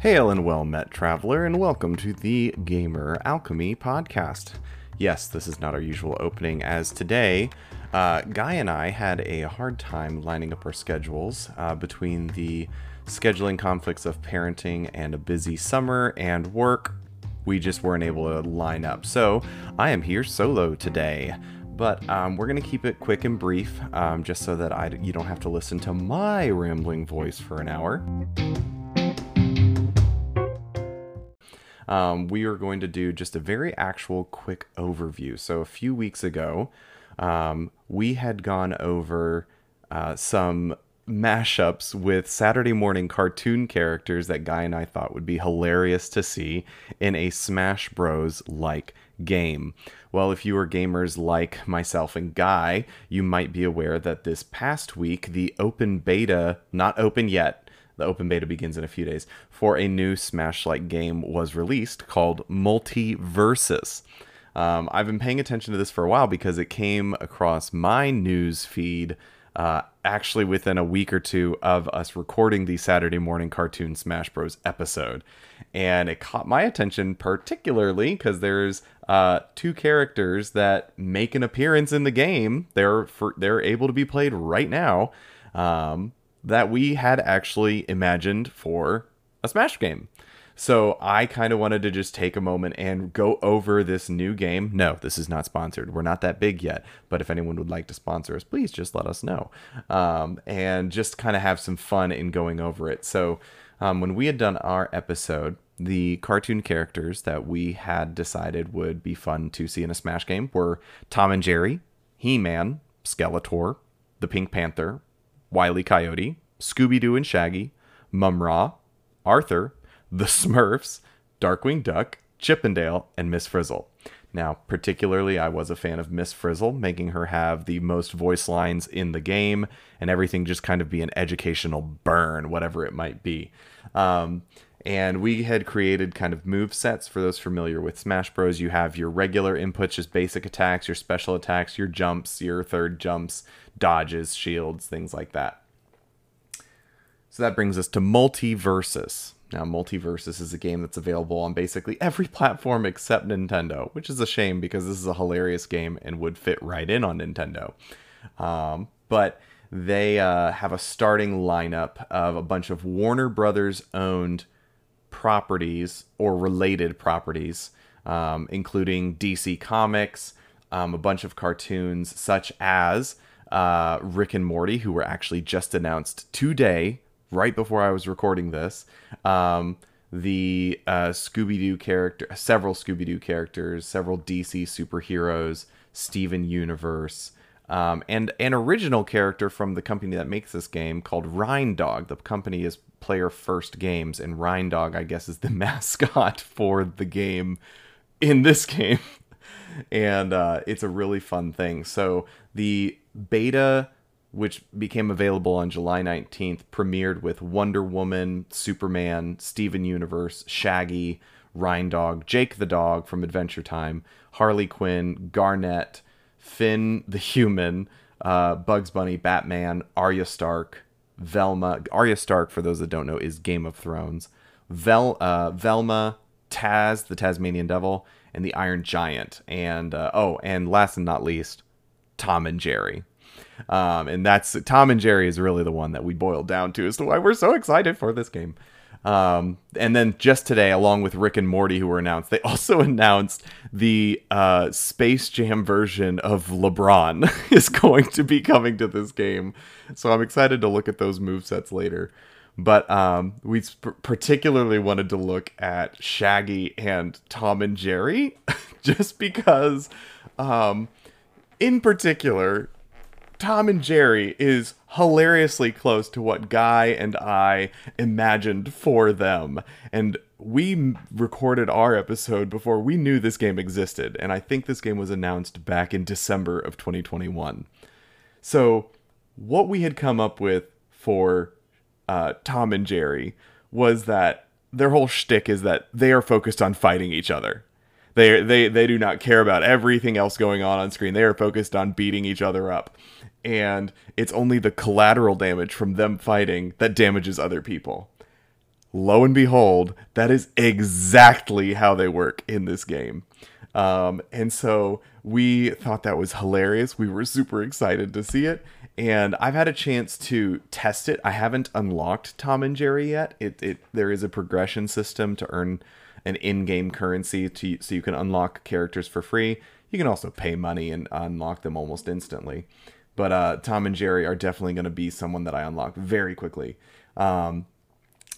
Hail and well met, traveler, and welcome to the Gamer Alchemy podcast. Yes, this is not our usual opening, as today, uh, Guy and I had a hard time lining up our schedules uh, between the scheduling conflicts of parenting and a busy summer and work. We just weren't able to line up. So I am here solo today. But um, we're going to keep it quick and brief, um, just so that I, you don't have to listen to my rambling voice for an hour. Um, we are going to do just a very actual quick overview. So, a few weeks ago, um, we had gone over uh, some mashups with Saturday morning cartoon characters that Guy and I thought would be hilarious to see in a Smash Bros. like game. Well, if you are gamers like myself and Guy, you might be aware that this past week, the open beta, not open yet, the open beta begins in a few days, for a new Smash like game was released called MultiVersus. Um, I've been paying attention to this for a while because it came across my news feed uh, actually within a week or two of us recording the Saturday morning cartoon Smash Bros. episode. And it caught my attention particularly because there's uh, two characters that make an appearance in the game. They're for, they're able to be played right now. Um, that we had actually imagined for a Smash game. So I kind of wanted to just take a moment and go over this new game. No, this is not sponsored. We're not that big yet. But if anyone would like to sponsor us, please just let us know. Um, and just kind of have some fun in going over it. So um, when we had done our episode, the cartoon characters that we had decided would be fun to see in a Smash game were Tom and Jerry, He Man, Skeletor, the Pink Panther, Wiley Coyote, Scooby Doo and Shaggy, Mumm-Ra, Arthur, the Smurfs, Darkwing Duck, Chip 'n Dale, and Miss Frizzle. Now, particularly, I was a fan of Miss Frizzle, making her have the most voice lines in the game, and everything just kind of be an educational burn, whatever it might be. Um, and we had created kind of move sets for those familiar with Smash Bros. You have your regular inputs, just basic attacks, your special attacks, your jumps, your third jumps, dodges, shields, things like that. So that brings us to MultiVersus. Now, MultiVersus is a game that's available on basically every platform except Nintendo, which is a shame because this is a hilarious game and would fit right in on Nintendo. Um, but they uh, have a starting lineup of a bunch of Warner Brothers owned properties or related properties, um, including DC Comics, um, a bunch of cartoons such as uh, Rick and Morty, who were actually just announced today right before I was recording this. Um, the uh, Scooby Doo character, several Scooby Doo characters, several DC superheroes, Steven Universe, um, and an original character from the company that makes this game called Reindog. The company is Player First Games, and Reindog, I guess, is the mascot for the game in this game. and uh, it's a really fun thing. So the beta which became available on July 19th, premiered with Wonder Woman, Superman, Steven Universe, Shaggy, Reindog, Jake the Dog from Adventure Time, Harley Quinn, Garnet, Finn the Human, uh, Bugs Bunny, Batman, Arya Stark, Velma. Arya Stark, for those that don't know, is Game of Thrones. Vel, uh, Velma, Taz, the Tasmanian Devil, and the Iron Giant. And uh, oh, and last and not least, Tom and Jerry. Um, and that's Tom and Jerry is really the one that we boiled down to as to why we're so excited for this game. Um, and then just today, along with Rick and Morty, who were announced, they also announced the uh, Space Jam version of LeBron is going to be coming to this game. So I'm excited to look at those move sets later. But um, we sp- particularly wanted to look at Shaggy and Tom and Jerry, just because, um, in particular, Tom and Jerry is hilariously close to what Guy and I imagined for them. And we recorded our episode before we knew this game existed. And I think this game was announced back in December of 2021. So, what we had come up with for uh, Tom and Jerry was that their whole shtick is that they are focused on fighting each other. They, they, they do not care about everything else going on on screen. They are focused on beating each other up and it's only the collateral damage from them fighting that damages other people. lo and behold, that is exactly how they work in this game. Um, and so we thought that was hilarious. We were super excited to see it. And I've had a chance to test it. I haven't unlocked Tom and Jerry yet. It, it there is a progression system to earn an in-game currency to so you can unlock characters for free. You can also pay money and unlock them almost instantly. But uh, Tom and Jerry are definitely going to be someone that I unlock very quickly. Um,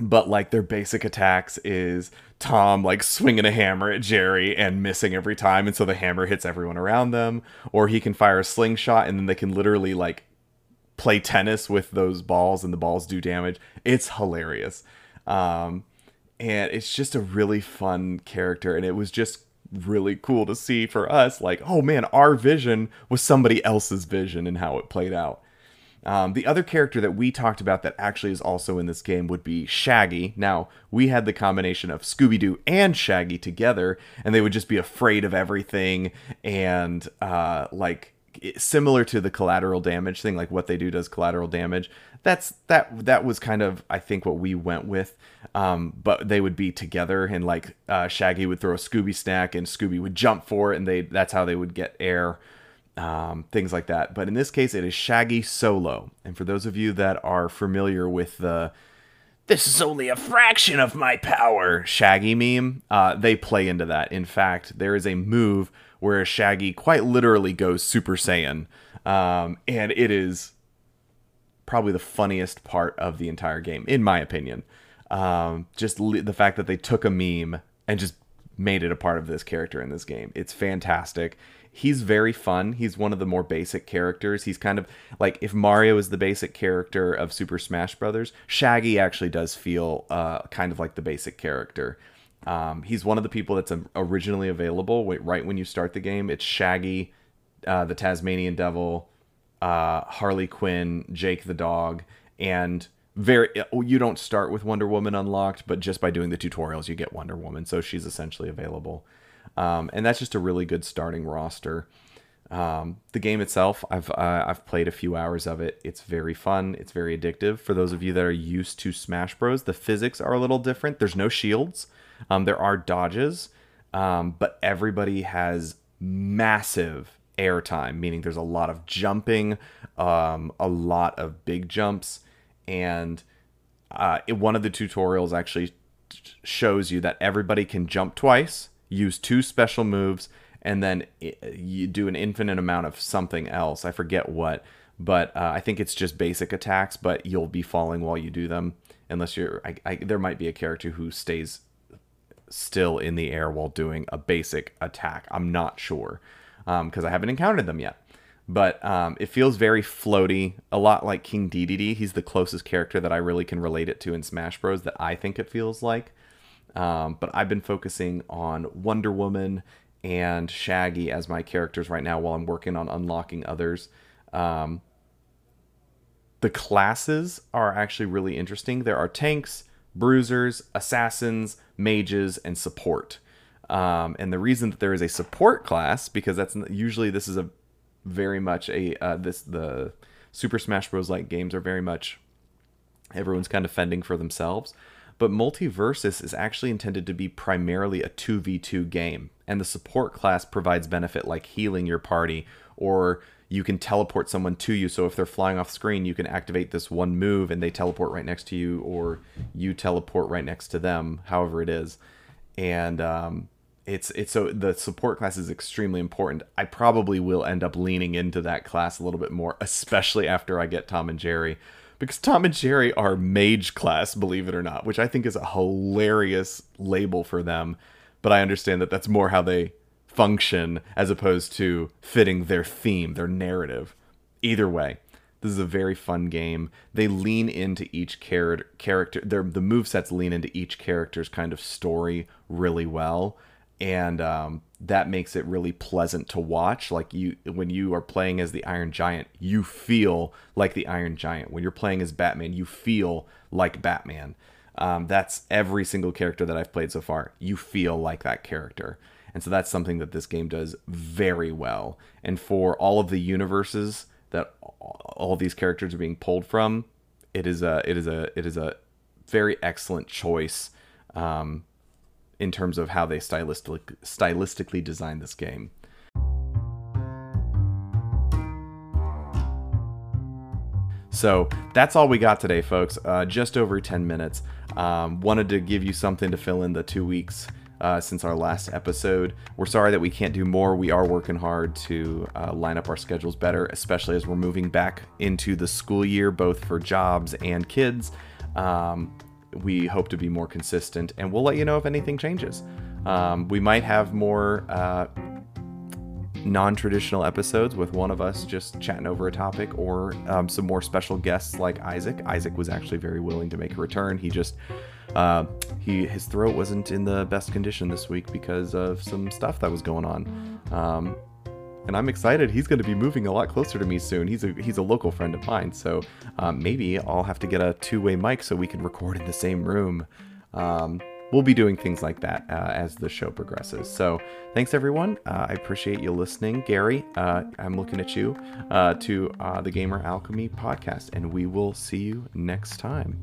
but like their basic attacks is Tom like swinging a hammer at Jerry and missing every time, and so the hammer hits everyone around them, or he can fire a slingshot and then they can literally like play tennis with those balls and the balls do damage. It's hilarious. Um, and it's just a really fun character and it was just really cool to see for us like oh man our vision was somebody else's vision and how it played out um, the other character that we talked about that actually is also in this game would be Shaggy. Now, we had the combination of Scooby Doo and Shaggy together, and they would just be afraid of everything and uh, like similar to the collateral damage thing like what they do does collateral damage. That's that that was kind of i think what we went with. Um, but they would be together and like uh, shaggy would throw a scooby snack and scooby would jump for it and they that's how they would get air um, things like that. But in this case it is shaggy solo. And for those of you that are familiar with the this is only a fraction of my power shaggy meme uh, they play into that in fact there is a move where Shaggy quite literally goes Super Saiyan. Um, and it is probably the funniest part of the entire game, in my opinion. Um, just the fact that they took a meme and just made it a part of this character in this game. It's fantastic. He's very fun. He's one of the more basic characters. He's kind of like if Mario is the basic character of Super Smash Brothers, Shaggy actually does feel uh, kind of like the basic character. Um, he's one of the people that's originally available right when you start the game. It's Shaggy, uh, the Tasmanian Devil, uh, Harley Quinn, Jake the dog, and very. Uh, you don't start with Wonder Woman unlocked, but just by doing the tutorials, you get Wonder Woman. So she's essentially available, um, and that's just a really good starting roster. Um, the game itself, I've uh, I've played a few hours of it. It's very fun. It's very addictive. For those of you that are used to Smash Bros, the physics are a little different. There's no shields. Um, there are dodges, um, but everybody has massive airtime, meaning there's a lot of jumping, um, a lot of big jumps, and uh, it, one of the tutorials actually shows you that everybody can jump twice, use two special moves, and then you do an infinite amount of something else. I forget what, but uh, I think it's just basic attacks, but you'll be falling while you do them. Unless you're, I, I, there might be a character who stays still in the air while doing a basic attack. I'm not sure because um, I haven't encountered them yet. But um, it feels very floaty, a lot like King Dedede. He's the closest character that I really can relate it to in Smash Bros. that I think it feels like. Um, but I've been focusing on Wonder Woman and Shaggy as my characters right now while I'm working on unlocking others. Um, the classes are actually really interesting. There are tanks, bruisers, assassins, mages, and support. Um, and the reason that there is a support class because that's usually this is a very much a uh, this the Super Smash Bros. like games are very much everyone's kind of fending for themselves. But MultiVersus is actually intended to be primarily a 2v2 game, and the support class provides benefit like healing your party or you can teleport someone to you. So if they're flying off screen, you can activate this one move and they teleport right next to you, or you teleport right next to them, however it is. And um, it's it's so the support class is extremely important. I probably will end up leaning into that class a little bit more, especially after I get Tom and Jerry. Because Tom and Jerry are mage class, believe it or not, which I think is a hilarious label for them. But I understand that that's more how they function as opposed to fitting their theme, their narrative. Either way, this is a very fun game. They lean into each char- character. Their the move sets lean into each character's kind of story really well, and um, that makes it really pleasant to watch. Like you, when you are playing as the Iron Giant, you feel like the Iron Giant. When you're playing as Batman, you feel like Batman. Um, that's every single character that I've played so far. You feel like that character. And so that's something that this game does very well. And for all of the universes that all these characters are being pulled from, it is a it is a it is a very excellent choice um, in terms of how they stylistic, stylistically designed this game. So that's all we got today, folks. Uh, just over 10 minutes. Um, wanted to give you something to fill in the two weeks uh, since our last episode. We're sorry that we can't do more. We are working hard to uh, line up our schedules better, especially as we're moving back into the school year, both for jobs and kids. Um, we hope to be more consistent, and we'll let you know if anything changes. Um, we might have more uh, non traditional episodes with one of us just chatting over a topic or um, some more special guests like Isaac. Isaac was actually very willing to make a return. He just. Uh, he his throat wasn't in the best condition this week because of some stuff that was going on. Um, and I'm excited. He's going to be moving a lot closer to me soon. He's a he's a local friend of mine, so um, maybe I'll have to get a two-way mic so we can record in the same room. Um, we'll be doing things like that uh, as the show progresses. So thanks everyone. Uh, I appreciate you listening, Gary. Uh, I'm looking at you uh, to uh, the Gamer Alchemy podcast, and we will see you next time.